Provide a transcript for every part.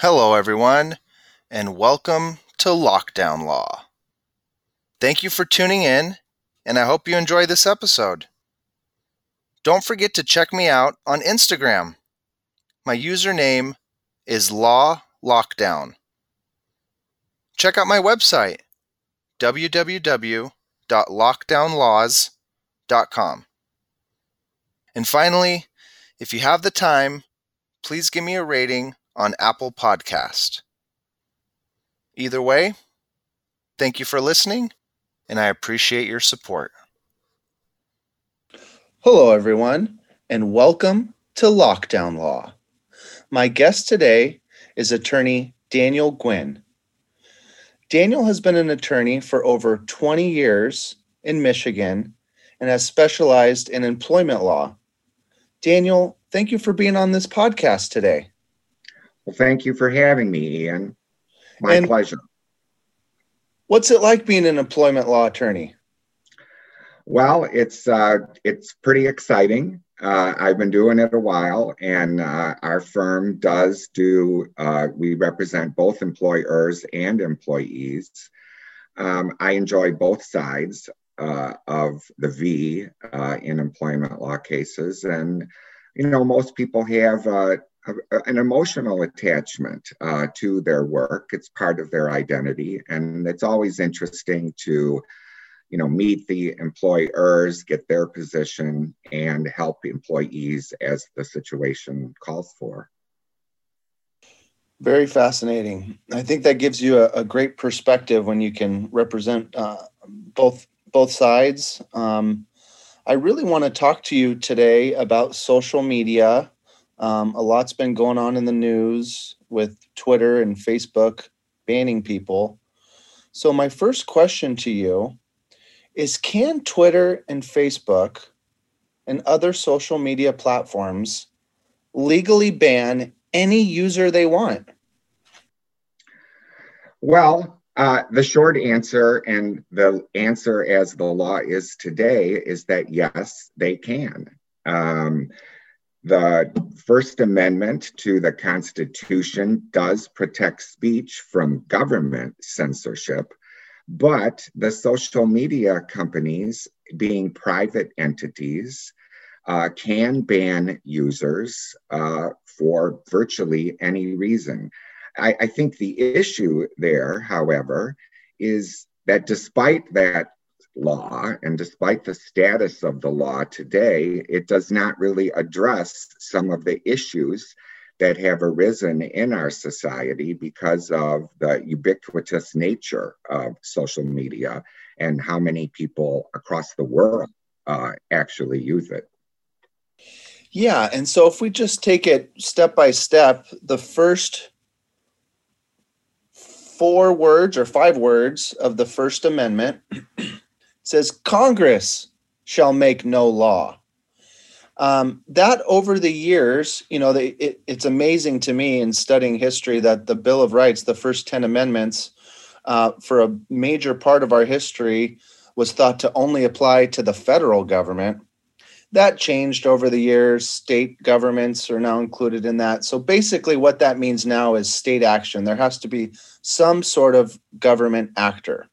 Hello, everyone, and welcome to Lockdown Law. Thank you for tuning in, and I hope you enjoy this episode. Don't forget to check me out on Instagram. My username is Law Lockdown. Check out my website, www.lockdownlaws.com. And finally, if you have the time, please give me a rating on Apple Podcast. Either way, thank you for listening, and I appreciate your support. Hello, everyone, and welcome to Lockdown Law. My guest today is attorney Daniel Gwynn. Daniel has been an attorney for over 20 years in Michigan and has specialized in employment law. Daniel, thank you for being on this podcast today. Well, thank you for having me, Ian. My and pleasure. What's it like being an employment law attorney? Well, it's uh, it's pretty exciting. Uh, I've been doing it a while, and uh, our firm does do. Uh, we represent both employers and employees. Um, I enjoy both sides uh, of the V uh, in employment law cases, and you know most people have an emotional attachment uh, to their work. It's part of their identity, and it's always interesting to, you know, meet the employers, get their position, and help employees as the situation calls for. Very fascinating. I think that gives you a, a great perspective when you can represent uh, both both sides. Um, I really want to talk to you today about social media um, a lot's been going on in the news with Twitter and Facebook banning people. So, my first question to you is Can Twitter and Facebook and other social media platforms legally ban any user they want? Well, uh, the short answer and the answer as the law is today is that yes, they can. Um, the First Amendment to the Constitution does protect speech from government censorship, but the social media companies, being private entities, uh, can ban users uh, for virtually any reason. I, I think the issue there, however, is that despite that law. And despite the status of the law today, it does not really address some of the issues that have arisen in our society because of the ubiquitous nature of social media and how many people across the world uh, actually use it. Yeah. And so if we just take it step by step, the first four words or five words of the First Amendment says Congress shall make no law. Um, that over the years, you know, they, it, it's amazing to me in studying history that the Bill of Rights, the first 10 amendments, uh, for a major part of our history, was thought to only apply to the federal government. That changed over the years. State governments are now included in that. So basically, what that means now is state action. There has to be some sort of government actor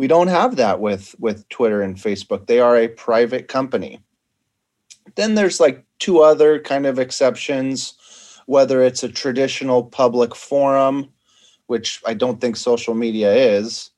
we don't have that with with twitter and facebook. They are a private company. Then there's like two other kind of exceptions whether it's a traditional public forum which i don't think social media is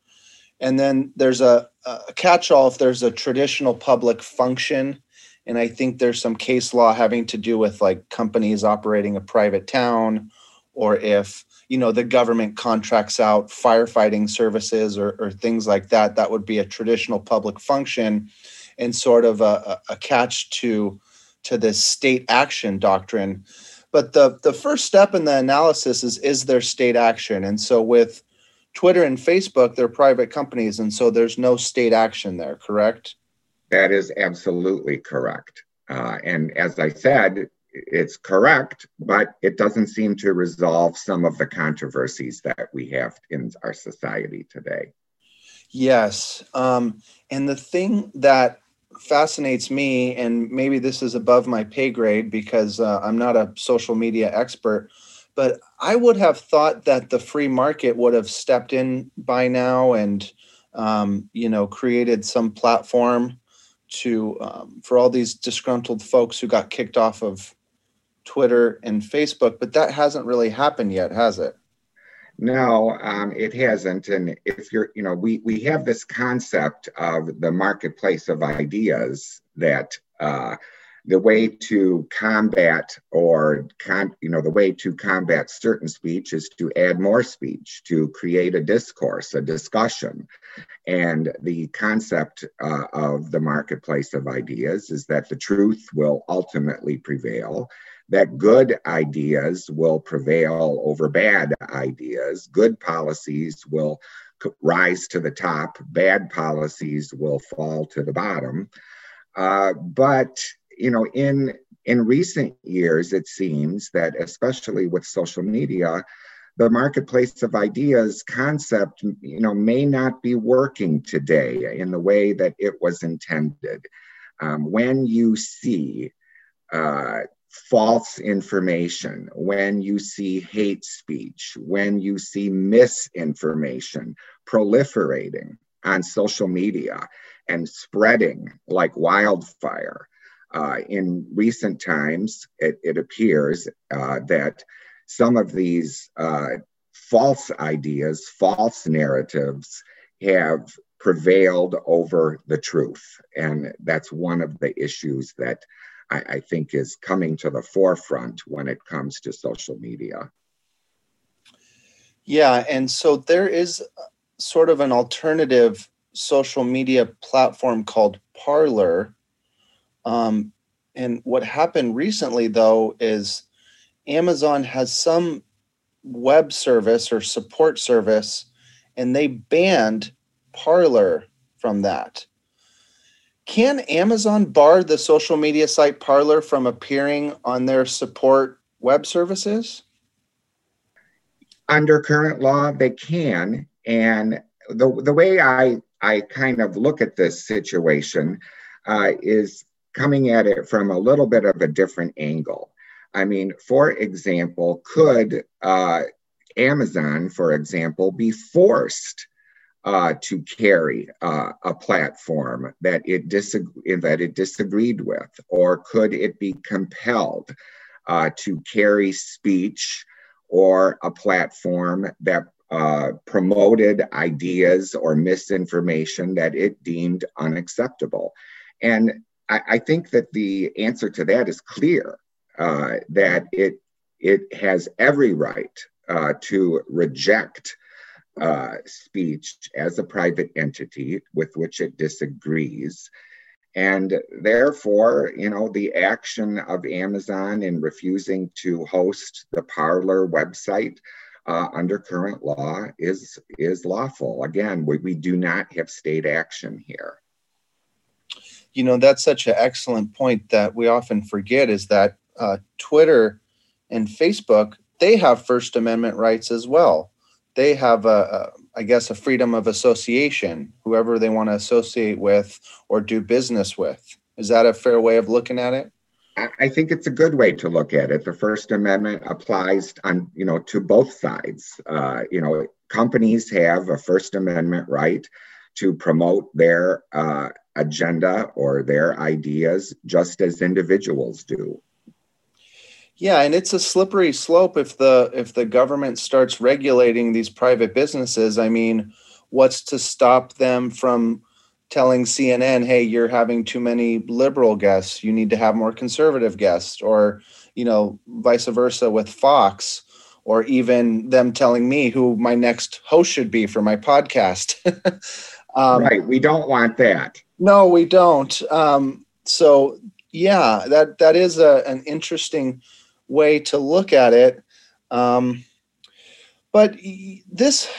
and then there's a, a catch-all if there's a traditional public function and i think there's some case law having to do with like companies operating a private town or if you know the government contracts out firefighting services or, or things like that that would be a traditional public function and sort of a, a catch to to this state action doctrine. But the the first step in the analysis is is there state action? And so with twitter and facebook they're private companies and so there's no state action there correct? That is absolutely correct. Uh, and as i said it's correct, but it doesn't seem to resolve some of the controversies that we have in our society today. Yes. Um, and the thing that fascinates me, and maybe this is above my pay grade because uh, I'm not a social media expert, But I would have thought that the free market would have stepped in by now and, um, you know, created some platform to um, for all these disgruntled folks who got kicked off of Twitter and Facebook. But that hasn't really happened yet, has it? No, um, it hasn't. And if you're, you know, we we have this concept of the marketplace of ideas that uh, the way to combat or con, you know the way to combat certain speech is to add more speech to create a discourse a discussion and the concept uh, of the marketplace of ideas is that the truth will ultimately prevail that good ideas will prevail over bad ideas. Good policies will rise to the top, bad policies will fall to the bottom. Uh, but you know, in in recent years, it seems that especially with social media, the marketplace of ideas concept, you know, may not be working today in the way that it was intended. Um, when you see uh, false information, when you see hate speech, when you see misinformation proliferating on social media and spreading like wildfire. Uh, in recent times, it, it appears uh, that some of these uh, false ideas, false narratives have prevailed over the truth. And that's one of the issues that I, I think is coming to the forefront when it comes to social media. Yeah, and so there is sort of an alternative social media platform called Parler. Um, and what happened recently, though, is Amazon has some web service or support service, and they banned Parler from that. Can Amazon bar the social media site Parler from appearing on their support web services? Under current law, they can. And the, the way I, I kind of look at this situation uh, is coming at it from a little bit of a different angle. I mean, for example, could uh, Amazon, for example, be forced uh, to carry uh, a platform that it, disag- that it disagreed with? Or could it be compelled uh, to carry speech or a platform that uh, promoted ideas or misinformation that it deemed unacceptable? And I, I think that the answer to that is clear uh, that it, it has every right uh, to reject uh, speech as a private entity with which it disagrees. And therefore, you know, the action of Amazon in refusing to host the Parler website uh, under current law is is lawful. Again, we, we do not have state action here. You know, that's such an excellent point that we often forget is that uh, Twitter and Facebook they have First Amendment rights as well they have a, a I guess a freedom of association, whoever they want to associate with or do business with. Is that a fair way of looking at it? I think it's a good way to look at it. The First Amendment applies on, you know, to both sides. Uh, you know, companies have a First Amendment right to promote their uh, agenda or their ideas, just as individuals do. Yeah, and it's a slippery slope if the if the government starts regulating these private businesses. I mean, what's to stop them from telling CNN, "Hey, you're having too many liberal guests. You need to have more conservative guests," or you know, vice versa with Fox, or even them telling me who my next host should be for my podcast. um, right. We don't want that. No, we don't. Um, so yeah, that that is a, an interesting way to look at it. Um, but this,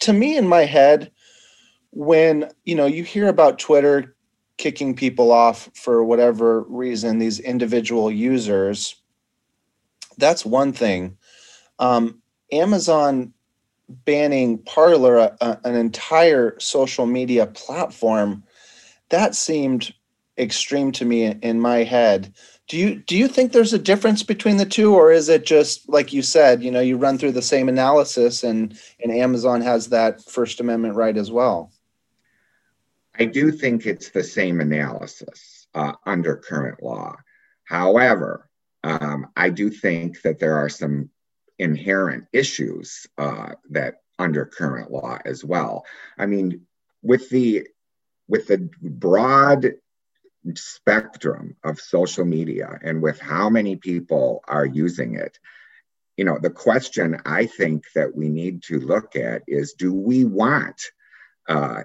to me, in my head, when you know you hear about Twitter kicking people off for whatever reason, these individual users, that's one thing. Um, Amazon banning Parler, a, a, an entire social media platform, that seemed extreme to me in my head Do you do you think there's a difference between the two, or is it just like you said? You know, you run through the same analysis, and and Amazon has that First Amendment right as well. I do think it's the same analysis uh, under current law. However, um, I do think that there are some inherent issues uh, that under current law as well. I mean, with the with the broad spectrum of social media and with how many people are using it, you know, the question I think that we need to look at is: Do we want uh,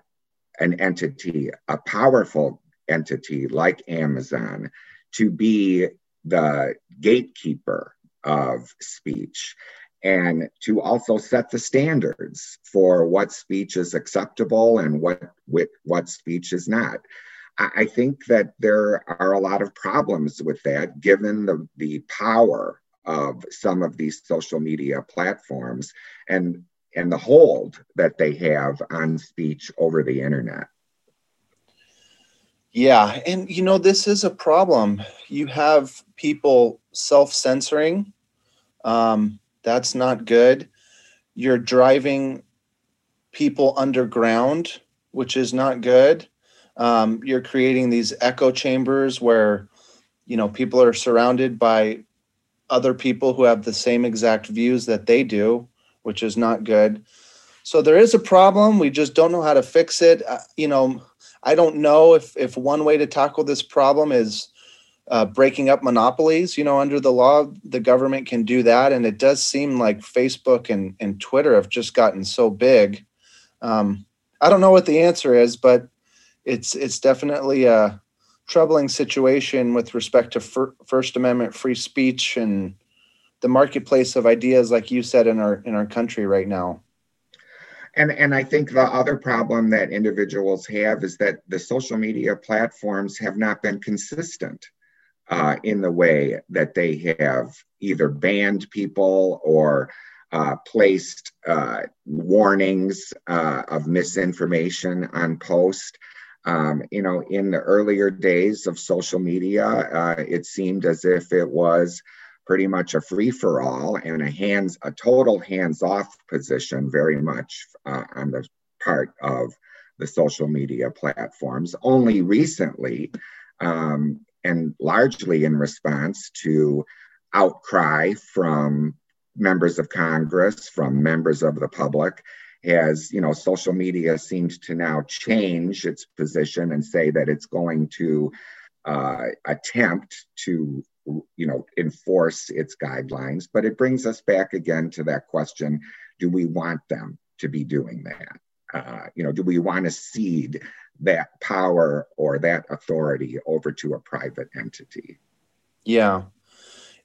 an entity, a powerful entity like Amazon, to be the gatekeeper of speech and to also set the standards for what speech is acceptable and what what, what speech is not. I, think that there are a lot of problems with that given the, the power of some of these social media platforms and and the hold that they have on speech over the internet. Yeah, and you know this is a problem. You have people self-censoring. Um, that's not good. You're driving people underground, which is not good. Um, you're creating these echo chambers where, you know, people are surrounded by other people who have the same exact views that they do, which is not good. So there is a problem. We just don't know how to fix it. Uh, you know, I don't know if if one way to tackle this problem is uh, breaking up monopolies. You know, under the law, the government can do that, and it does seem like Facebook and and Twitter have just gotten so big. Um, I don't know what the answer is, but it's it's definitely a troubling situation with respect to fir- First Amendment free speech and the marketplace of ideas, like you said in our in our country right now. And, and I think the other problem that individuals have is that the social media platforms have not been consistent uh, in the way that they have either banned people or uh, placed uh, warnings uh, of misinformation on post. Um, you know, in the earlier days of social media, uh, it seemed as if it was pretty much a free for all and a hands a total hands off position very much uh, on the part of the social media platforms. Only recently um, and largely in response to outcry from members of congress from members of the public has you know social media seems to now change its position and say that it's going to uh, attempt to you know enforce its guidelines. But it brings us back again to that question do we want them to be doing that? Uh, you know do we want to cede that power or that authority over to a private entity? Yeah.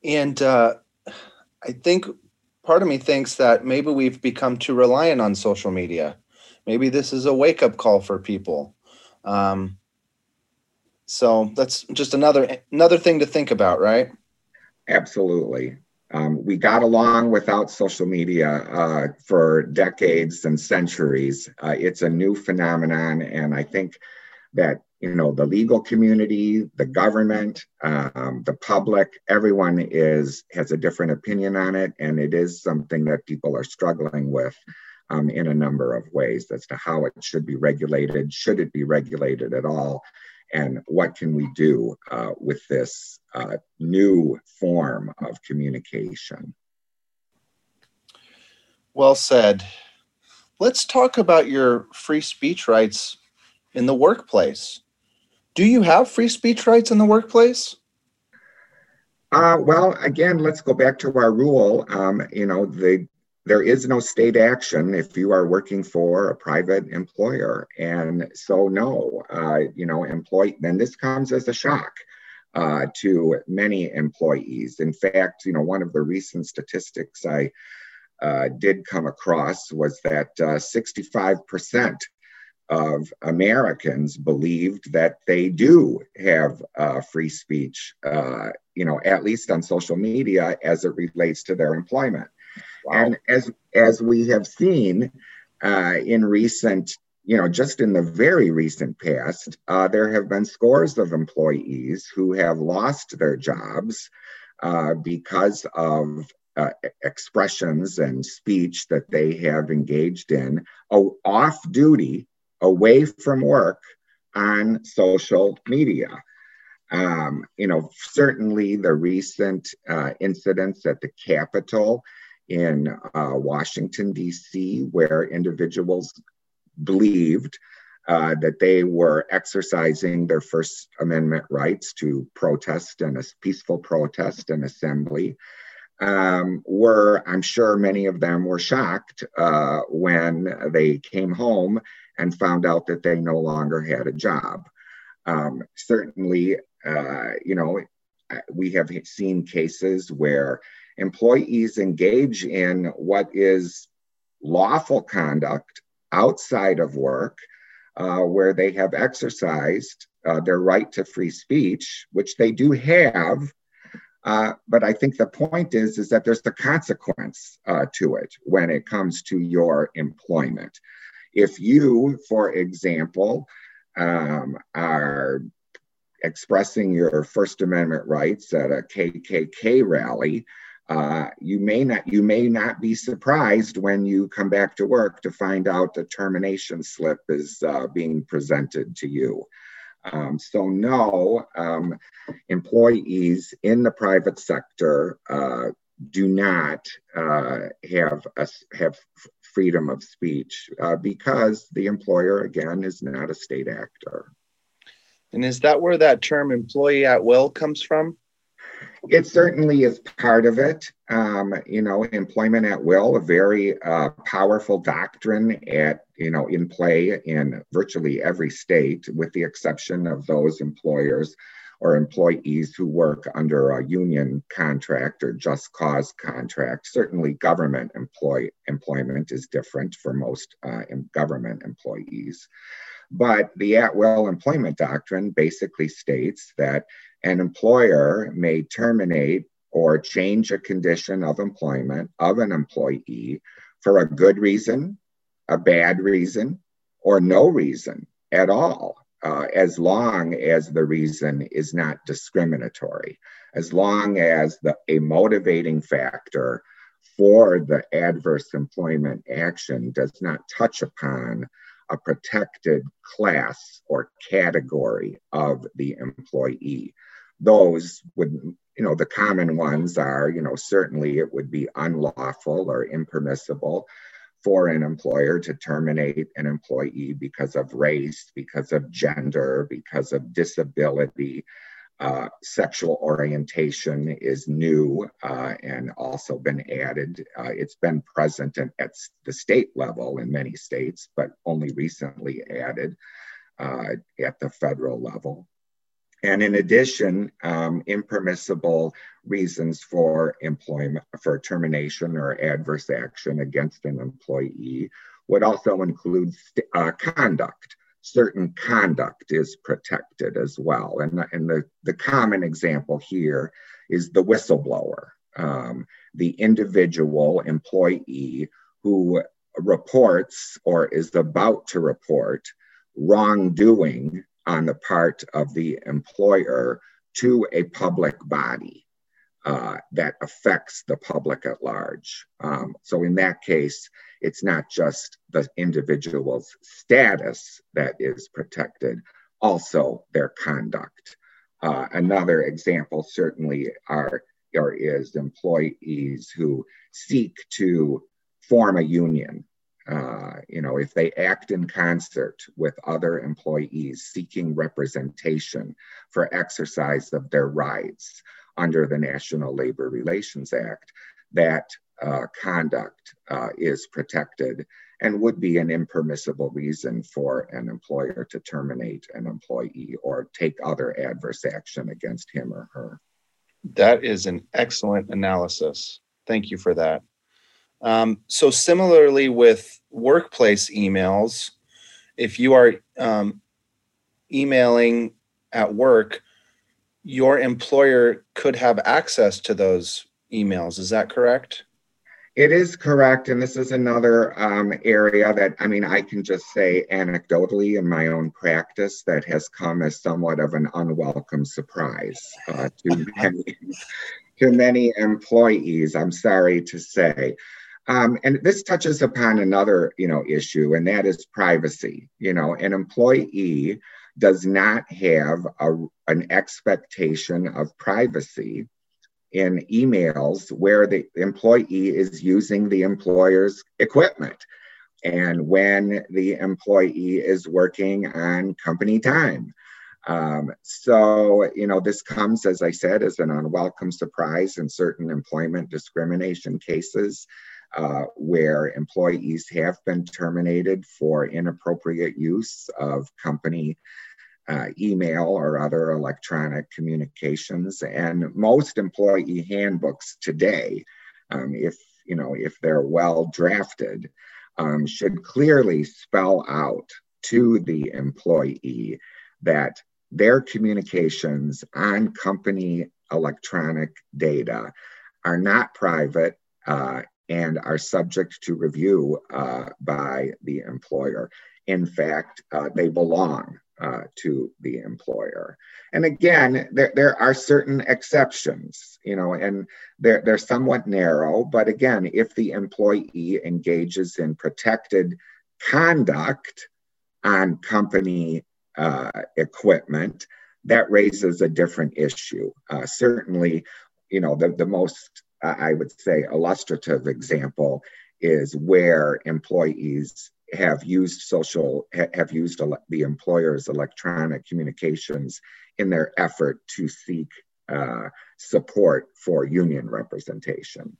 And uh, i think part of me thinks that maybe we've become too reliant on social media maybe this is a wake-up call for people um, so that's just another another thing to think about, right? Absolutely. Um, we got along without social media uh, for decades and centuries. Uh, it's a new phenomenon, and I think that you know the legal community, the government, um, the public, everyone is has a different opinion on it, and it is something that people are struggling with um, in a number of ways as to how it should be regulated. Should it be regulated at all? and what can we do uh, with this uh, new form of communication? Well said. Let's talk about your free speech rights in the workplace. Do you have free speech rights in the workplace? Uh, well, again, let's go back to our rule. Um, you know, the there is no state action if you are working for a private employer. And so, no, uh, you know, employee, then this comes as a shock uh, to many employees. In fact, you know, one of the recent statistics I uh, did come across was that 65% uh, of Americans believed that they do have uh, free speech, uh, you know, at least on social media as it relates to their employment. Wow. And as as we have seen uh, in recent you know, just in the very recent past, uh, there have been scores of employees who have lost their jobs uh, because of uh, expressions and speech that they have engaged in off duty, away from work on social media. Um, you know, certainly the recent uh, incidents at the Capitol in uh, Washington, D.C., where individuals believed uh, that they were exercising their First Amendment rights to protest and a peaceful protest and assembly. Um, were, I'm sure many of them were shocked uh, when they came home and found out that they no longer had a job. Um, certainly, uh, you know, we have seen cases where employees engage in what is lawful conduct outside of work, uh, where they have exercised uh, their right to free speech, which they do have. Uh, but I think the point is, is that there's the consequence uh, to it when it comes to your employment. If you, for example, um, are expressing your First Amendment rights at a KKK rally, uh, you may not you may not be surprised when you come back to work to find out the termination slip is uh, being presented to you. Um, so no, um, employees in the private sector uh, do not uh, have a, have freedom of speech uh, because the employer again is not a state actor. And is that where that term employee at will comes from? It certainly is part of it. Um, you know, employment at will, a very uh, powerful doctrine at you know in play in virtually every state, with the exception of those employers or employees who work under a union contract or just cause contract. Certainly, government employ employment is different for most uh, government employees. But the at will employment doctrine basically states that an employer may terminate or change a condition of employment of an employee for a good reason, a bad reason, or no reason at all, uh, as long as the reason is not discriminatory, as long as the, a motivating factor for the adverse employment action does not touch upon a protected class or category of the employee. Those would, you know, the common ones are, you know, certainly it would be unlawful or impermissible for an employer to terminate an employee because of race, because of gender, because of disability, uh, sexual orientation is new uh, and also been added. Uh, it's been present at the state level in many states, but only recently added uh, at the federal level. And in addition, um, impermissible reasons for employment, for termination or adverse action against an employee would also include uh, conduct certain conduct is protected as well. And, and the, the common example here is the whistleblower, um, the individual employee who reports or is about to report wrongdoing on the part of the employer to a public body. Uh, that affects the public at large. Um, so in that case, it's not just the individual's status that is protected, also their conduct. Uh, another example certainly are or is employees who seek to form a union. Uh, you know, if they act in concert with other employees seeking representation for exercise of their rights, under the National Labor Relations Act, that uh, conduct uh, is protected and would be an impermissible reason for an employer to terminate an employee or take other adverse action against him or her. That is an excellent analysis. Thank you for that. Um, so, similarly with workplace emails, if you are um, emailing at work, your employer could have access to those emails. Is that correct? It is correct. And this is another um, area that, I mean, I can just say anecdotally in my own practice that has come as somewhat of an unwelcome surprise uh, to, many, to many employees, I'm sorry to say. Um, and this touches upon another, you know, issue, and that is privacy. You know, an employee does not have a, an expectation of privacy in emails where the employee is using the employer's equipment and when the employee is working on company time. Um, so, you know, this comes, as I said, as an unwelcome surprise in certain employment discrimination cases uh, where employees have been terminated for inappropriate use of company uh, email or other electronic communications. And most employee handbooks today, um, if you know if they're well drafted, um, should clearly spell out to the employee that their communications on company electronic data are not private uh, and are subject to review uh, by the employer. In fact, uh, they belong uh, to the employer. And again, there, there are certain exceptions, you know, and they're, they're somewhat narrow. But again, if the employee engages in protected conduct on company uh, equipment, that raises a different issue. Uh, certainly, you know, the, the most, I would say, illustrative example is where employees have used social have used the employer's electronic communications in their effort to seek uh, support for union representation.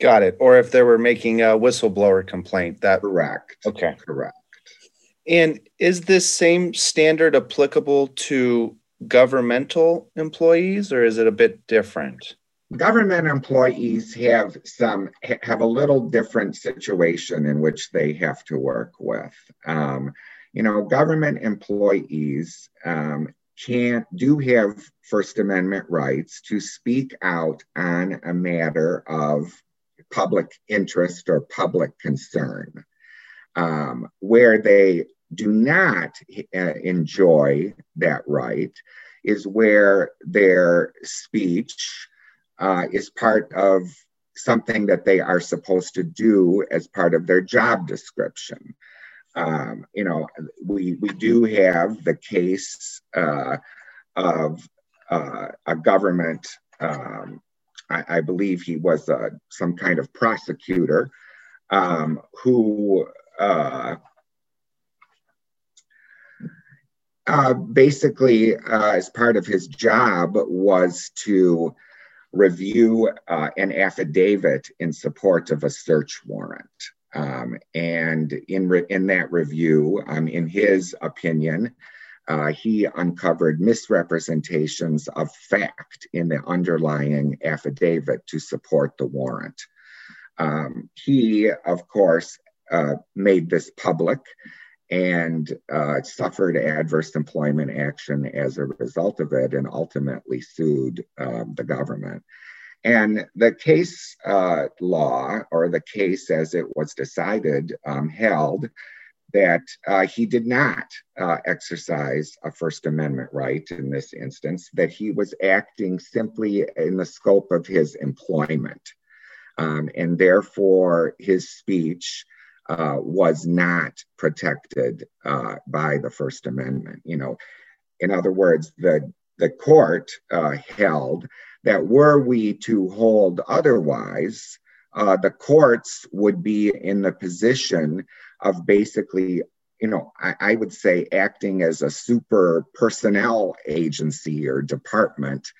Got it. Or if they were making a whistleblower complaint, that correct. Okay, correct. And is this same standard applicable to governmental employees, or is it a bit different? Government employees have some have a little different situation in which they have to work with. Um, you know government employees um, can do have first amendment rights to speak out on a matter of public interest or public concern um, where they do not uh, enjoy that right is where their speech uh, is part of something that they are supposed to do as part of their job description. Um, you know, we, we do have the case uh, of uh, a government, um, I, I, believe he was uh, some kind of prosecutor um, who uh, uh, basically, as part of his job, was to review uh, an affidavit in support of a search warrant. Um, and in, re- in that review, um, in his opinion, uh, he uncovered misrepresentations of fact in the underlying affidavit to support the warrant. Um, he, of course, uh, made this public and uh, suffered adverse employment action as a result of it and ultimately sued um, the government. And the case uh, law, or the case as it was decided, um, held that uh, he did not uh, exercise a First Amendment right in this instance, that he was acting simply in the scope of his employment. Um, and therefore, his speech uh, was not protected uh, by the First Amendment. You know, in other words, the the court uh, held that were we to hold otherwise, uh, the courts would be in the position of basically, you know, I, I would say acting as a super personnel agency or department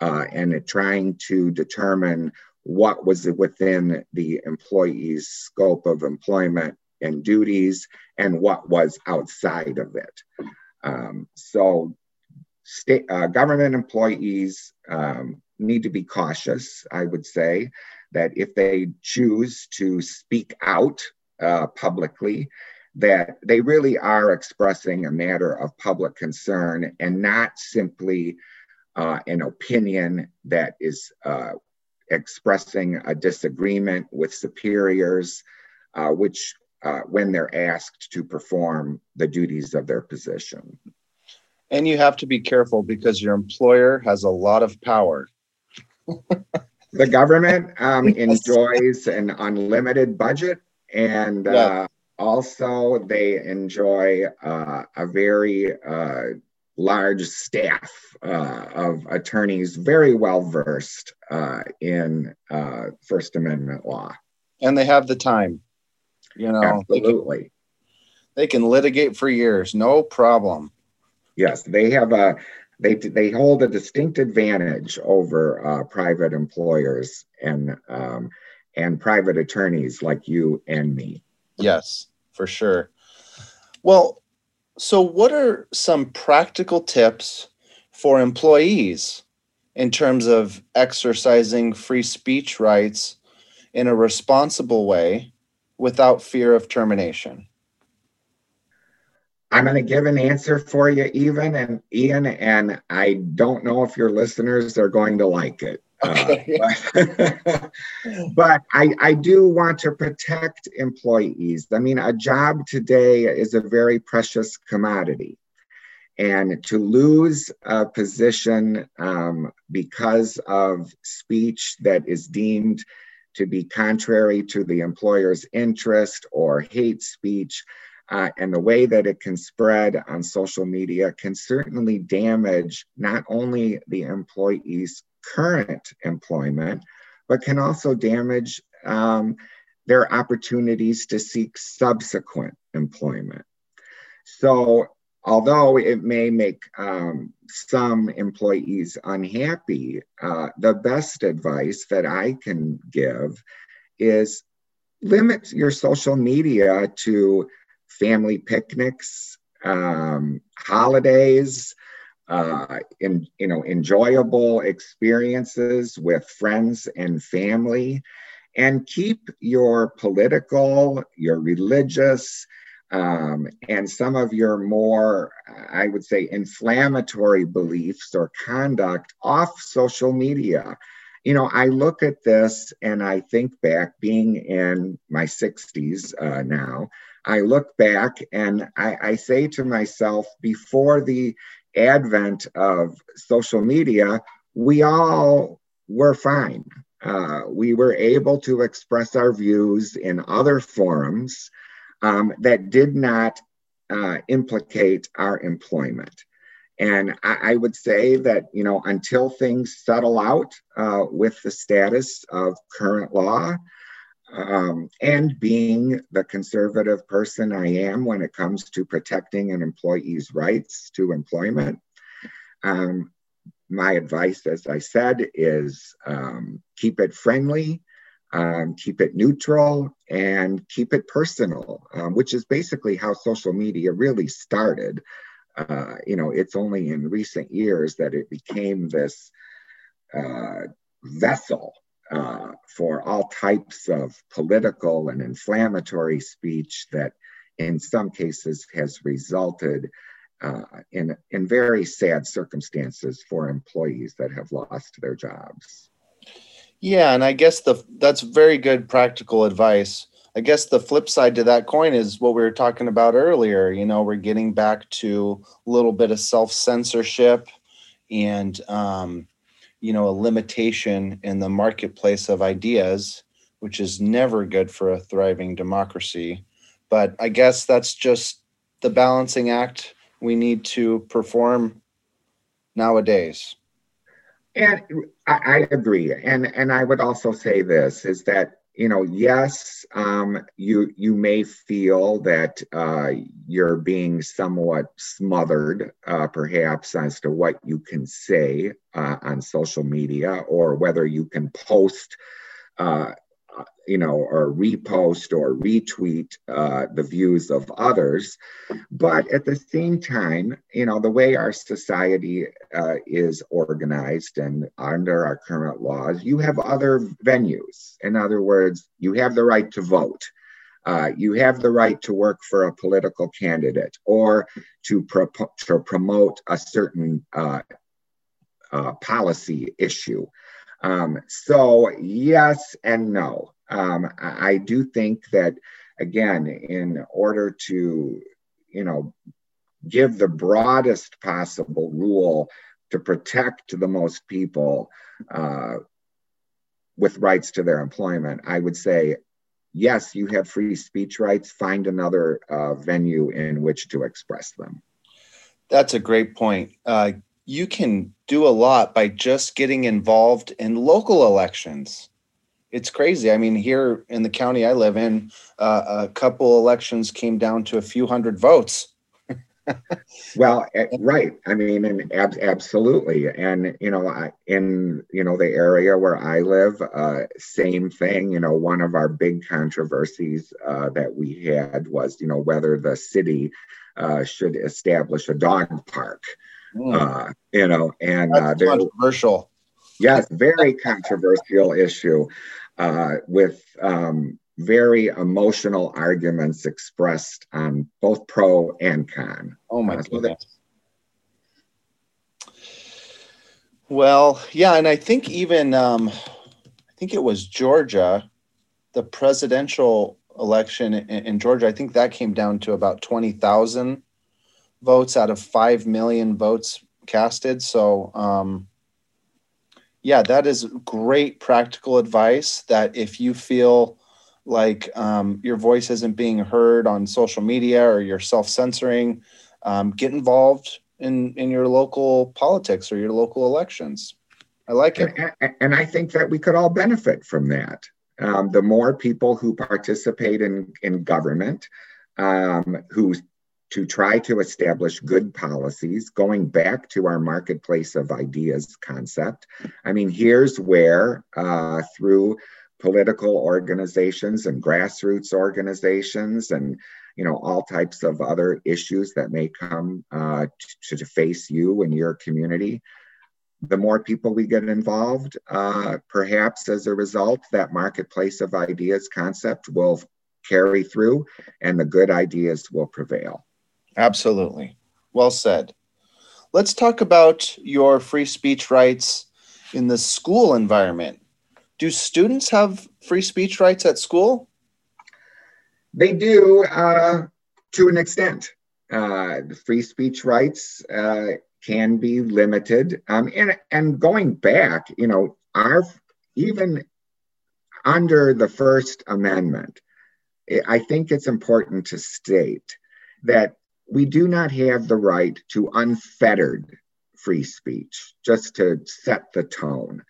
uh, and trying to determine what was within the employee's scope of employment and duties and what was outside of it. Um, so, state uh, government employees um, need to be cautious. I would say that if they choose to speak out uh, publicly, that they really are expressing a matter of public concern and not simply uh, an opinion that is uh, expressing a disagreement with superiors, uh, which uh, when they're asked to perform the duties of their position. And you have to be careful because your employer has a lot of power. the government um, enjoys an unlimited budget and yeah. uh, also they enjoy uh, a very uh, large staff uh, of attorneys very well versed uh, in uh, first amendment law and they have the time you know absolutely they can, they can litigate for years no problem yes they have a they they hold a distinct advantage over uh, private employers and um, and private attorneys like you and me. Yes, for sure. Well, so what are some practical tips for employees in terms of exercising free speech rights in a responsible way without fear of termination? I'm going to give an answer for you, even and Ian, and I don't know if your listeners are going to like it. Okay. Uh, but, but I, I do want to protect employees. I mean, a job today is a very precious commodity. And to lose a position um, because of speech that is deemed to be contrary to the employer's interest or hate speech, uh, and the way that it can spread on social media can certainly damage not only the employee's current employment, but can also damage um, their opportunities to seek subsequent employment. So, although it may make um, some employees unhappy, uh, the best advice that I can give is limit your social media to family picnics, um, holidays, uh, in, you know, enjoyable experiences with friends and family, and keep your political, your religious, um, and some of your more, I would say, inflammatory beliefs or conduct off social media. You know, I look at this and I think back, being in my 60s uh, now, I look back and I, I say to myself, before the advent of social media, we all were fine. Uh, we were able to express our views in other forums um, that did not uh, implicate our employment. And I, I, would say that, you know, until things settle out uh, with the status of current law, um, and being the conservative person I am when it comes to protecting an employee's rights to employment, um, my advice, as I said, is um, keep it friendly, um, keep it neutral, and keep it personal, um, which is basically how social media really started. Uh, you know, it's only in recent years that it became this uh, vessel uh, for all types of political and inflammatory speech that in some cases has resulted uh, in, in very sad circumstances for employees that have lost their jobs. Yeah, and I guess the that's very good practical advice. I guess the flip side to that coin is what we were talking about earlier. You know, we're getting back to a little bit of self censorship and um, you know a limitation in the marketplace of ideas which is never good for a thriving democracy. But i guess that's just the balancing act we need to perform nowadays. And I, agree. And and i would also say this is that you know, yes, um, you you may feel that uh, you're being somewhat smothered, uh, perhaps as to what you can say uh, on social media, or whether you can post uh, you know, or repost or retweet uh, the views of others. But at the same time, you know, the way our society uh, is organized and under our current laws, you have other venues. In other words, you have the right to vote. Uh, you have the right to work for a political candidate or to, pro- to promote a certain uh, uh, policy issue. Um, so, yes and no. Um, I, do think that, again, in order to, you know, give the broadest possible rule to protect the most people uh, with rights to their employment, I would say, yes, you have free speech rights. Find another uh, venue in which to express them. That's a great point. Uh, you can do a lot by just getting involved in local elections. It's crazy. I mean, here in the county I live in, uh, a couple elections came down to a few hundred votes. well, eh, right. I mean, and ab- absolutely. And, you know, in, you know, the area where I live, uh, same thing, you know, one of our big controversies uh, that we had was, you know, whether the city uh, should establish a dog park. Mm. you know, and uh, controversial. Yes, very controversial issue uh, with um, very emotional arguments expressed on both pro and con. Oh my uh, goodness. well, yeah, and I think even um, I think it was Georgia, the presidential election in, in Georgia. I think that came down to about twenty thousand votes out of five million votes casted. So, um, yeah, that is great practical advice. That if you feel like um, your voice isn't being heard on social media or you're self-censoring um, get involved in in your local politics or your local elections i like it and, and i think that we could all benefit from that um, the more people who participate in in government um, who to try to establish good policies going back to our marketplace of ideas concept. I mean here's where uh, through political organizations and grassroots organizations and you know all types of other issues that may come uh, to, to, face you and your community the more people we get involved uh, perhaps as a result that marketplace of ideas concept will carry through and the good ideas will prevail absolutely well said let's talk about your free speech rights in the school environment do students have free speech rights at school? They do uh, to an extent. Uh, free speech rights uh, can be limited. Um, and, and going back, you know, our even under the First Amendment, I think it's important to state that we do not have the right to unfettered free speech, just to set the tone.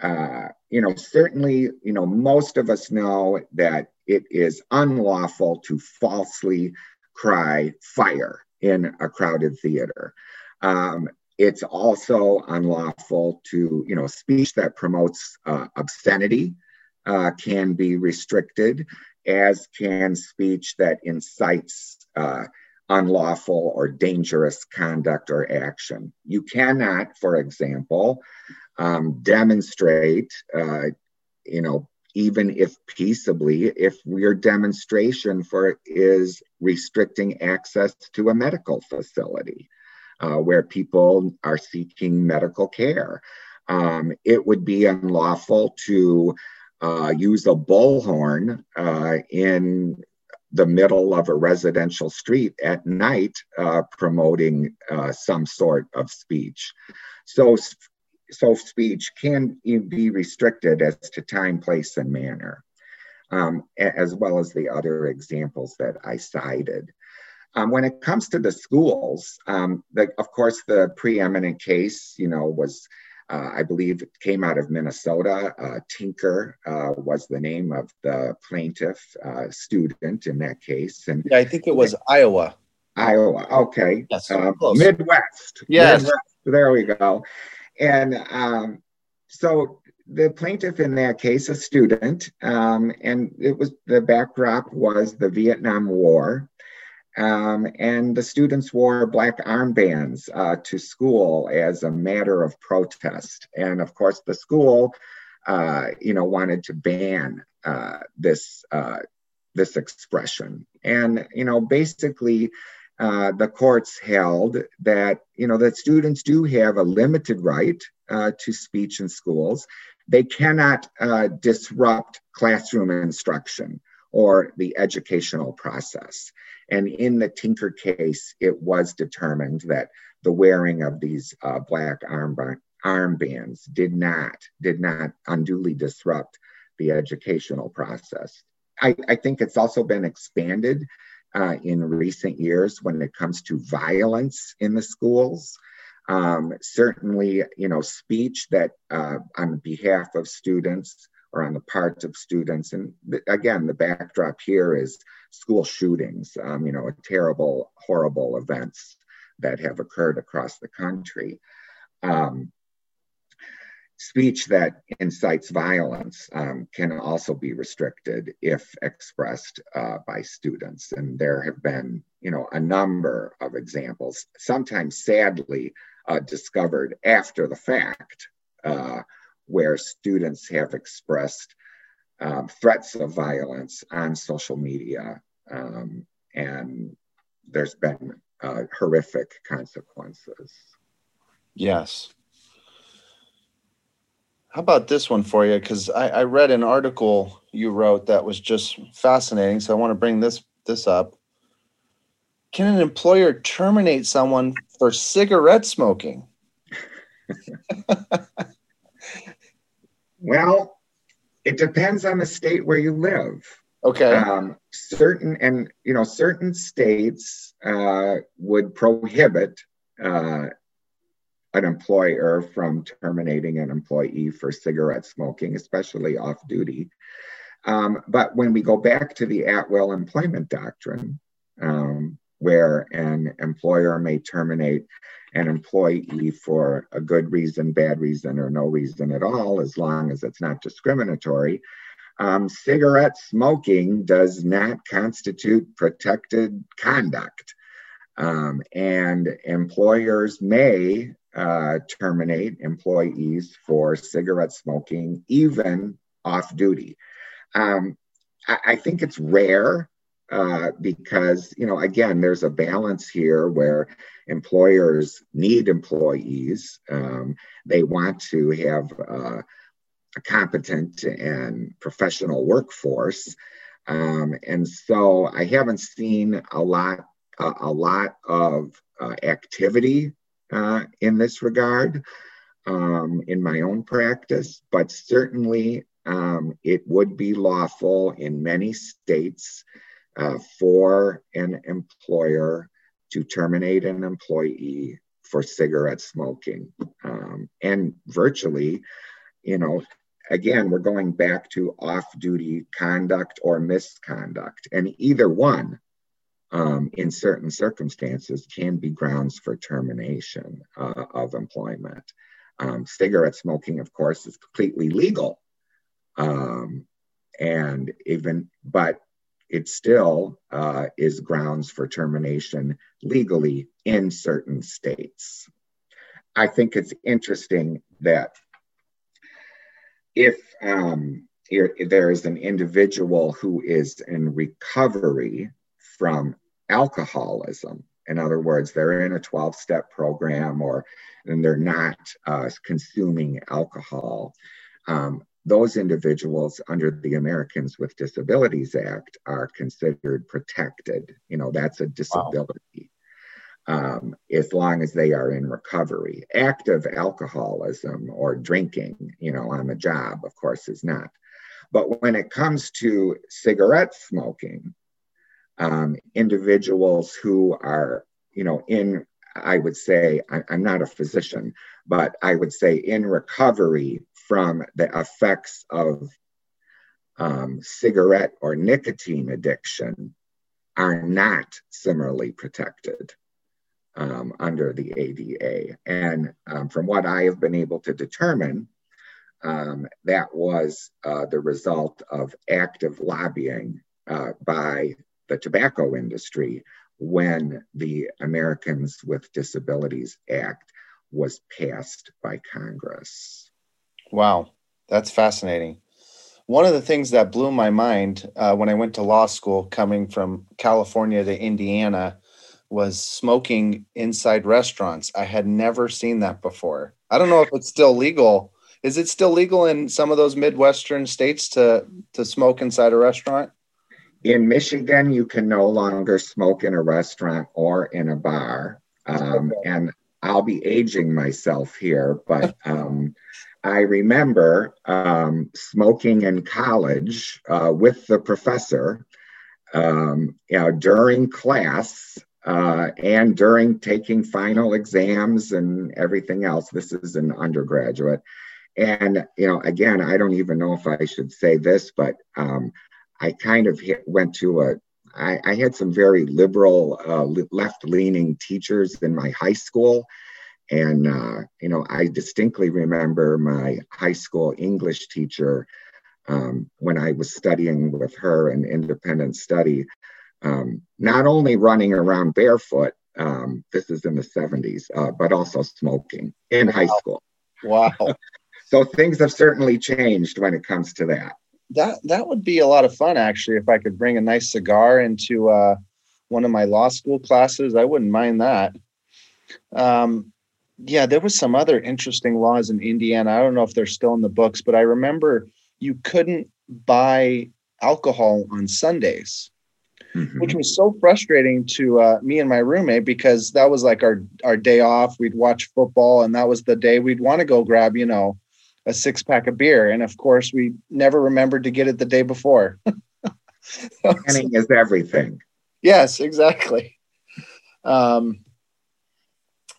Uh, you know, certainly, you know, most of us know that it is unlawful to falsely cry fire in a crowded theater. Um, it's also unlawful to, you know, speech that promotes uh, obscenity uh, can be restricted, as can speech that incites uh, unlawful or dangerous conduct or action. You cannot, for example, um, demonstrate, uh, you know, even if peaceably, if your demonstration for is restricting access to a medical facility uh, where people are seeking medical care. Um, it would be unlawful to uh, use a bullhorn uh, in the middle of a residential street at night uh, promoting uh, some sort of speech. So so speech can be restricted as to time, place, and manner, um, as well as the other examples that I cited. Um, when it comes to the schools, um, the, of course, the preeminent case, you know, was uh, I believe it came out of Minnesota. Uh, Tinker uh, was the name of the plaintiff uh, student in that case, and yeah, I think it was Iowa. Iowa, okay. Yes, um, Midwest. Yes, Midwest. there we go. And um, so the plaintiff in that case, a student, um, and it was the backdrop was the Vietnam War. Um, and the students wore black armbands uh, to school as a matter of protest. And of course, the school, uh, you know, wanted to ban uh, this uh, this expression. And you know, basically, uh, the courts held that you know that students do have a limited right uh, to speech in schools they cannot disrupt classroom instruction or the educational process. And in the Tinker case, it was determined that the wearing of these uh, black armband, armbands did not did not unduly disrupt the educational process. I, I think it's also been expanded uh, in recent years when it comes to violence in the schools. Um, certainly, you know, speech that uh, on behalf of students or on the part of students, and again, the backdrop here is school shootings. Um, you know, terrible, horrible events that have occurred across the country. Um, speech that incites violence um, can also be restricted if expressed uh, by students. And there have been, you know, a number of examples, sometimes sadly uh, discovered after the fact, uh, where students have expressed um, threats of violence on social media. Um, and there's been uh, horrific consequences. Yes. How about this one for you? Because I, I read an article you wrote that was just fascinating. So I want to bring this this up. Can an employer terminate someone for cigarette smoking? well, it depends on the state where you live. Okay. Um, certain and you know certain states uh, would prohibit uh, an employer from terminating an employee for cigarette smoking, especially off duty. Um, but when we go back to the at will employment doctrine, um, where an employer may terminate an employee for a good reason, bad reason, or no reason at all, as long as it's not discriminatory, um, cigarette smoking does not constitute protected conduct. Um, and employers may uh, terminate employees for cigarette smoking, even off duty. Um, I, I, think it's rare uh, because, you know, again, there's a balance here where employers need employees. Um, they want to have uh, a competent and professional workforce. Um, and so I haven't seen a lot, a, lot of uh, activity uh, in this regard um, in my own practice, but certainly um, it would be lawful in many states uh, for an employer to terminate an employee for cigarette smoking. Um, and virtually, you know, again, we're going back to off duty conduct or misconduct. And either one um, in certain circumstances can be grounds for termination uh, of employment. Um, cigarette smoking, of course, is completely legal. Um, and even, but it still uh, is grounds for termination legally in certain states. I think it's interesting that if um, there is an individual who is in recovery from alcoholism. In other words, they're in a 12 step program or and they're not uh, consuming alcohol. Um, those individuals under the Americans with Disabilities Act are considered protected. You know, that's a disability. Wow. Um, as long as they are in recovery. Active alcoholism or drinking, you know, on the job, of course, is not. But when it comes to cigarette smoking, um, individuals who are, you know, in, I would say, I, I'm not a physician, but I would say in recovery from the effects of um, cigarette or nicotine addiction are not similarly protected um, under the ADA. And um, from what I have been able to determine, um, that was uh, the result of active lobbying uh, by the tobacco industry when the Americans with Disabilities Act was passed by Congress. Wow, that's fascinating. One of the things that blew my mind uh, when I went to law school, coming from California to Indiana, was smoking inside restaurants. I had never seen that before. I don't know if it's still legal Is it still legal in some of those Midwestern states to to smoke inside a restaurant? In Michigan, you can no longer smoke in a restaurant or in a bar. Um. And I'll be aging myself here, but um, I remember um, smoking in college uh, with the professor um, you know, during class uh, and during taking final exams and everything else. This is an undergraduate. And, you know, again, I don't even know if I should say this, but um, I kind of hit, went to a, I, I had some very liberal, uh, left leaning teachers in my high school. And, uh, you know, I distinctly remember my high school English teacher um, when I was studying with her in independent study, um, not only running around barefoot, um, this is in the 70s, uh, but also smoking in high school. Wow. so things have certainly changed when it comes to that. That that would be a lot of fun actually if I could bring a nice cigar into uh, one of my law school classes. I wouldn't mind that. Um, yeah, there was some other interesting laws in Indiana. I don't know if they're still in the books, but I remember you couldn't buy alcohol on Sundays, mm-hmm. which was so frustrating to uh, me and my roommate because that was like our our day off. We'd watch football, and that was the day we'd want to go grab, you know, a six pack of beer. And of course, we never remembered to get it the day before. Planning is everything. Yes, exactly. Um,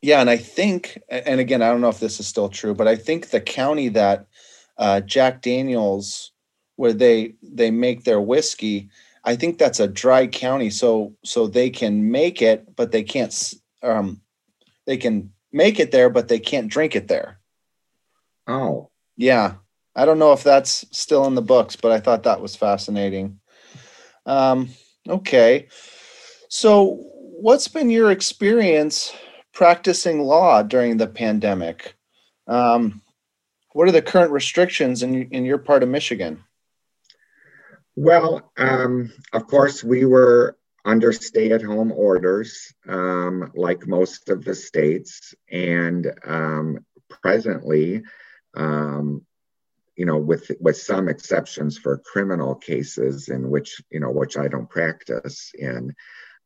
yeah, and I think, and again, I don't know if this is still true, but I think the county that uh, Jack Daniels, where they they make their whiskey. I think that's a dry county, so so they can make it, but they can't. Um, they can make it there, but they can't drink it there. Oh, yeah. I don't know if that's still in the books, but I thought that was fascinating. Um, okay, so what's been your experience practicing law during the pandemic? Um, what are the current restrictions in, in your part of Michigan? Well, um, of course, we were under stay at home orders, um, like most of the states. And um, presently, um, you know, with, with some exceptions for criminal cases in which, you know, which I don't practice in,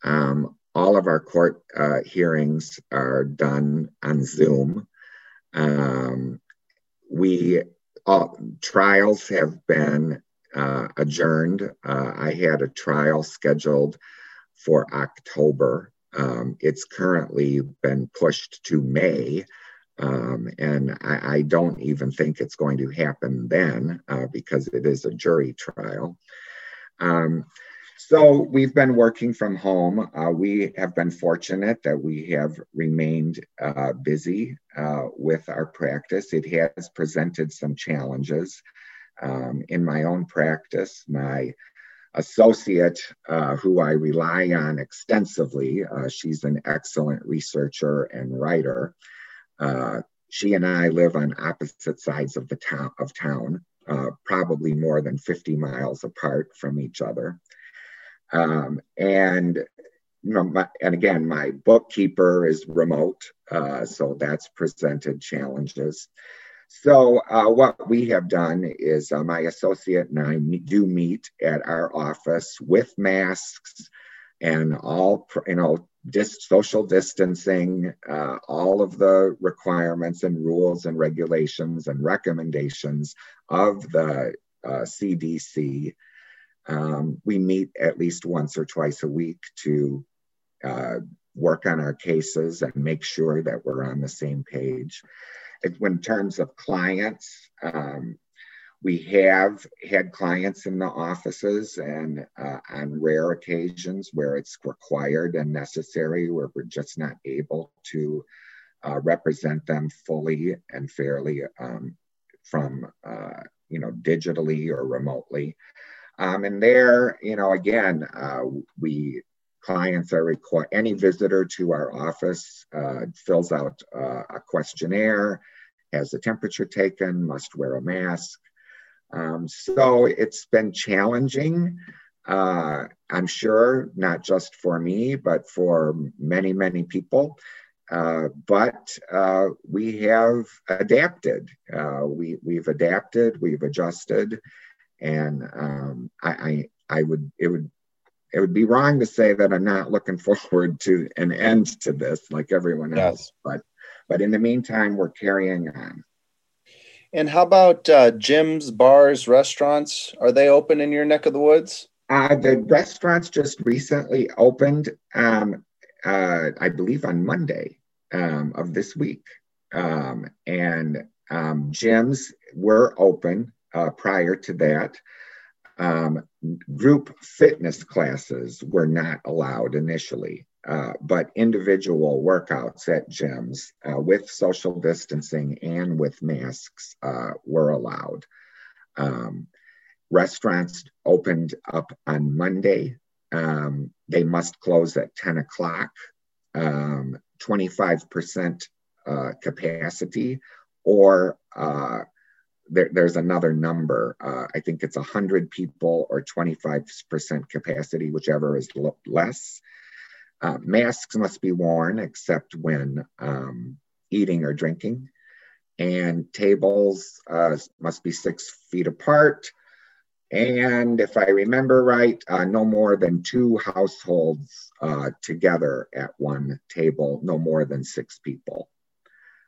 um, all of our court uh, hearings are done on Zoom. Um, we uh, trials have been uh, adjourned. Uh, I had a trial scheduled for October. Um, it's currently been pushed to May. Um, and I, I, don't even think it's going to happen then uh, because it is a jury trial. So we've been working from home. Uh, we have been fortunate that we have remained uh, busy uh, with our practice. It has presented some challenges. Um, in my own practice, my associate, uh, who I rely on extensively, uh, she's an excellent researcher and writer. Uh, she and I live on opposite sides of the town of town, probably more than 50 miles apart from each other. Um, and you know, my, and again, my bookkeeper is remote, uh, so that's presented challenges. So uh, what we have done is uh, my associate and I do meet at our office with masks and all, you know, dis- social distancing, uh, all of the requirements and rules and regulations and recommendations of the CDC uh, um, we meet at least once or twice a week to uh, work on our cases and make sure that we're on the same page. In terms of clients, um, we have had clients in the offices and uh, on rare occasions where it's required and necessary, where we're just not able to uh, represent them fully and fairly um, from, uh, you know, digitally or remotely. Um, and there, you know, again, uh, we clients are required, any visitor to our office uh, fills out uh, a questionnaire, has the temperature taken, must wear a mask. Um, so it's been challenging, uh, I'm sure, not just for me, but for many, many people. uh, but uh, we have adapted. Uh, we we've adapted. We've adjusted, and um, I, I I would it would it would be wrong to say that I'm not looking forward to an end to this like everyone else. Yes. But but in the meantime, we're carrying on. And how about uh, gyms, bars, restaurants? Are they open in your neck of the woods? Uh, the restaurants just recently opened, um, uh, I believe, on Monday um, of this week. Um, and um, gyms were open uh, prior to that. Um, group fitness classes were not allowed initially. Uh, but individual workouts at gyms uh, with social distancing and with masks uh, were allowed. Um, restaurants opened up on Monday. Um, they must close at 10 o'clock, um, 25% uh, capacity, or uh, there, there's another number. I think it's 100 people or 25% capacity, whichever is less. Uh, masks must be worn except when um, eating or drinking. And tables uh, must be six feet apart. And if I remember right, uh, no more than two households uh, together at one table, no more than six people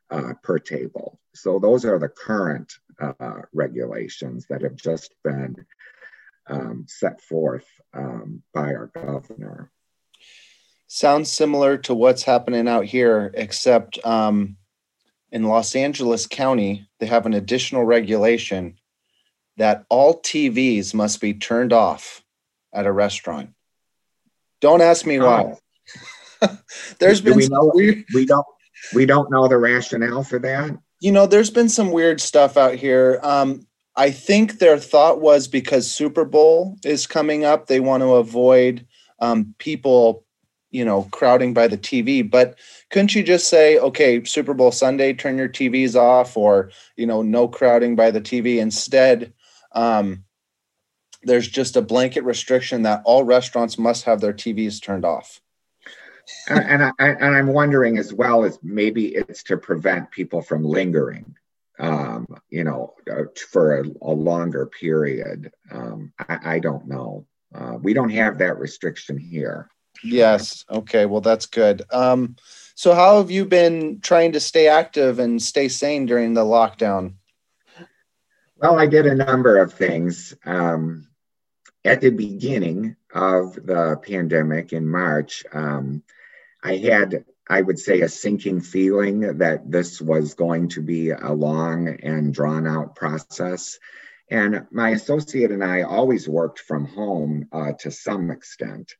uh, per table. So those are the current uh, regulations that have just been um, set forth um, by our governor sounds similar to what's happening out here, except um, in Los Angeles County, they have an additional regulation that all TVs must be turned off at a restaurant. Don't ask me why. Oh. there's Do been we, know, we don't we don't know the rationale for that. You know, there's been some weird stuff out here. Um, I think their thought was because Super Bowl is coming up, they want to avoid um, people you know crowding by the TV. But couldn't you just say, okay, Super Bowl Sunday, turn your TVs off, or you know, no crowding by the TV? Instead, um, there's just a blanket restriction that all restaurants must have their TVs turned off. And, I, and I'm wondering as well as maybe it's to prevent people from lingering, um, you know, uh, for a, a longer period. Um, I, I, don't know. Uh, we don't have that restriction here. Yes. Okay. Well, that's good. Um, so, how have you been trying to stay active and stay sane during the lockdown? Well, I did a number of things. Um, at the beginning of the pandemic in March, um, I had, I would say, a sinking feeling that this was going to be a long and drawn out process. And my associate and I always worked from home uh, to some extent.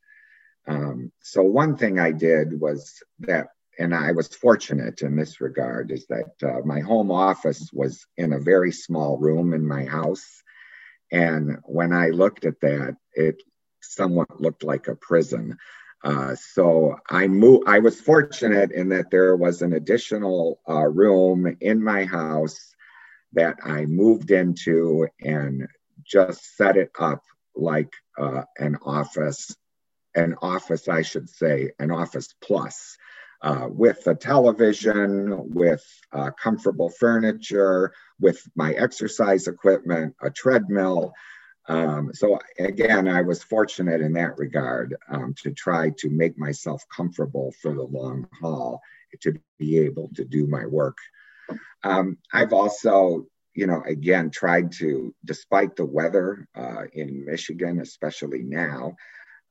Um, so one thing I did was that, and I was fortunate in this regard, is that uh, my home office was in a very small room in my house. And when I looked at that, it somewhat looked like a prison. Uh, so I moved. I was fortunate in that there was an additional uh, room in my house that I moved into and just set it up like uh, an office an office, I should say, an office plus. Uh, with a television, with uh, comfortable furniture, with my exercise equipment, a treadmill. Um, so again, I was fortunate in that regard um, to try to make myself comfortable for the long haul to be able to do my work. Um, I've also, you know, again, tried to, despite the weather uh, in Michigan, especially now,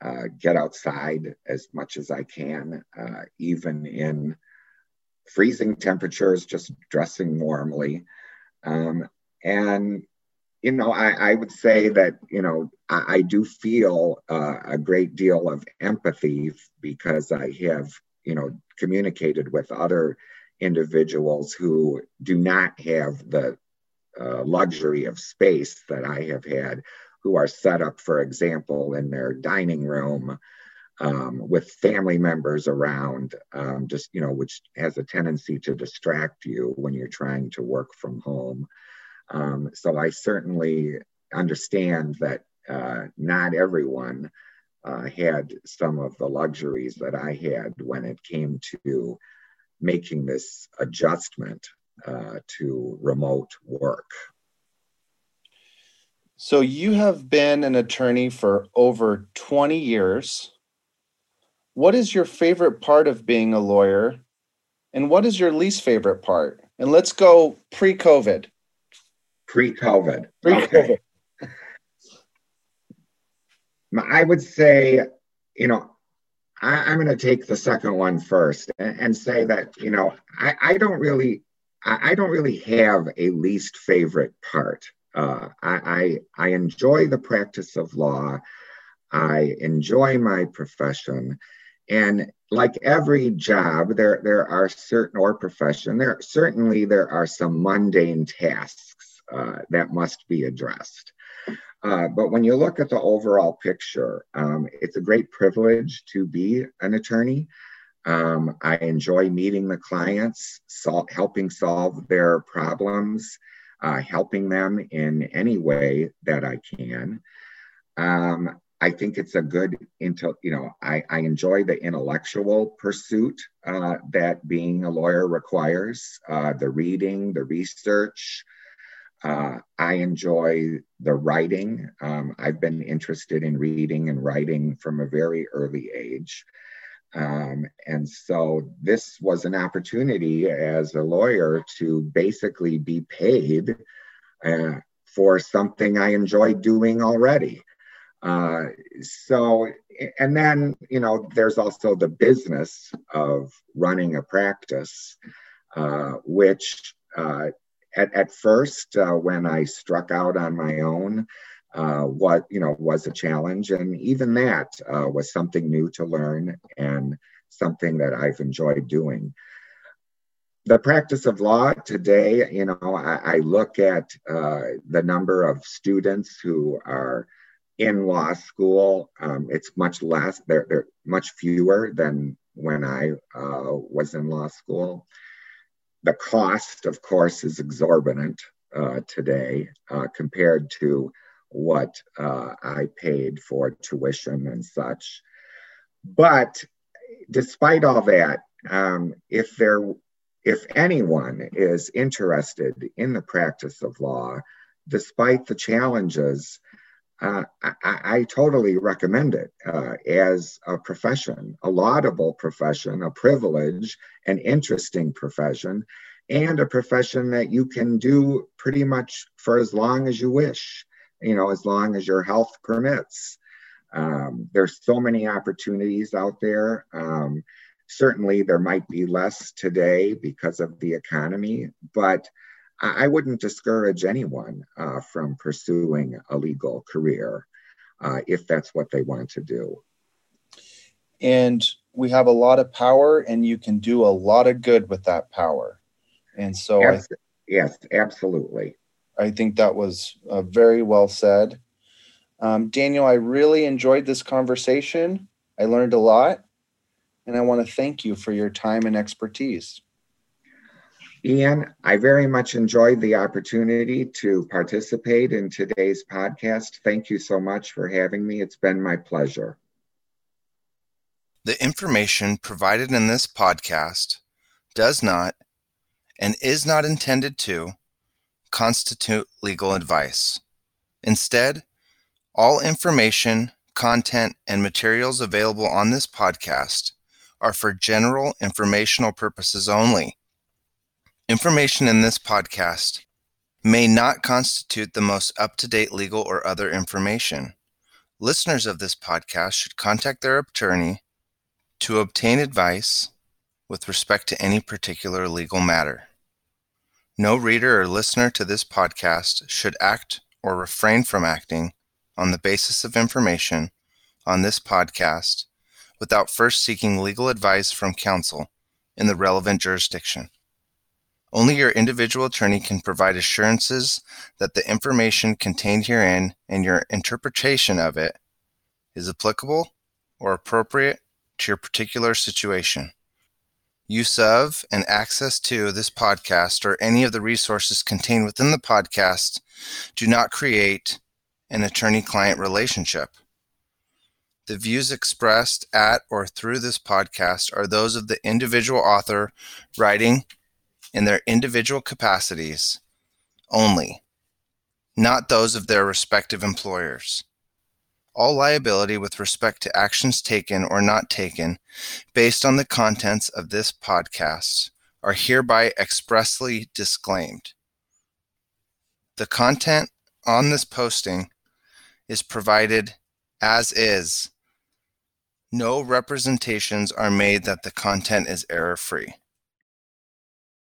uh, get outside as much as I can, uh, even in freezing temperatures, just dressing warmly. Um, and, you know, I, I, would say that, you know, I, I do feel uh, a great deal of empathy because I have, you know, communicated with other individuals who do not have the uh, luxury of space that I have had who are set up, for example, in their dining room um, with family members around, um, just, you know, which has a tendency to distract you when you're trying to work from home. Um, so I certainly understand that uh, not everyone uh, had some of the luxuries that I had when it came to making this adjustment uh, to remote work. So, you have been an attorney for over 20 years. What is your favorite part of being a lawyer? And what is your least favorite part? And let's go pre COVID. Pre COVID. Pre COVID. Okay. I would say, you know, I, am going to take the second one first and, and say that, you know, I, I don't really, I, I, don't really have a least favorite part. Uh, I, I, I enjoy the practice of law. I enjoy my profession. And like every job, there, there are certain, or profession, there certainly there are some mundane tasks uh, that must be addressed. Uh, but when you look at the overall picture, um, it's a great privilege to be an attorney. Um, I enjoy meeting the clients, sol- helping solve their problems, uh, helping them in any way that I can. Um, I think it's a good, into, you know, I, I enjoy the intellectual pursuit uh, that being a lawyer requires, uh, the reading, the research, uh, I enjoy the writing. Um, I've been interested in reading and writing from a very early age. Um, and so this was an opportunity as a lawyer to basically be paid uh, for something I enjoy doing already. Uh, so, and then, you know, there's also the business of running a practice, uh, which uh, at, at first, uh, when I struck out on my own, uh, what you know was a challenge, and even that was something new to learn and something that I've enjoyed doing. The practice of law today, you know, I, I look at uh, the number of students who are in law school. Um, it's much less; they're, they're much fewer than when I uh, was in law school the cost, of course, is exorbitant uh, today uh, compared to what uh, I paid for tuition and such. But despite all that, um, if there, if anyone is interested in the practice of law, despite the challenges, uh, I, I, totally recommend it uh, as a profession, a laudable profession, a privilege, an interesting profession, and a profession that you can do pretty much for as long as you wish, you know, as long as your health permits. Um, there's so many opportunities out there. Um, certainly, there might be less today because of the economy, but I wouldn't discourage anyone uh, from pursuing a legal career uh, if that's what they want to do. And we have a lot of power, and you can do a lot of good with that power. And so, yes, absolutely. I think that was uh, very well said. Um, Daniel, I really enjoyed this conversation. I learned a lot, and I want to thank you for your time and expertise. Ian, I very much enjoyed the opportunity to participate in today's podcast. Thank you so much for having me. It's been my pleasure. The information provided in this podcast does not and is not intended to constitute legal advice. Instead, all information, content, and materials available on this podcast are for general informational purposes only Information in this podcast may not constitute the most up to date legal or other information. Listeners of this podcast should contact their attorney to obtain advice with respect to any particular legal matter. No reader or listener to this podcast should act or refrain from acting on the basis of information on this podcast without first seeking legal advice from counsel in the relevant jurisdiction. Only your individual attorney can provide assurances that the information contained herein and your interpretation of it is applicable or appropriate to your particular situation. Use of and access to this podcast or any of the resources contained within the podcast do not create an attorney client relationship. The views expressed at or through this podcast are those of the individual author writing in their individual capacities only, not those of their respective employers. All liability with respect to actions taken or not taken based on the contents of this podcast are hereby expressly disclaimed. The content on this posting is provided as is. No representations are made that the content is error free.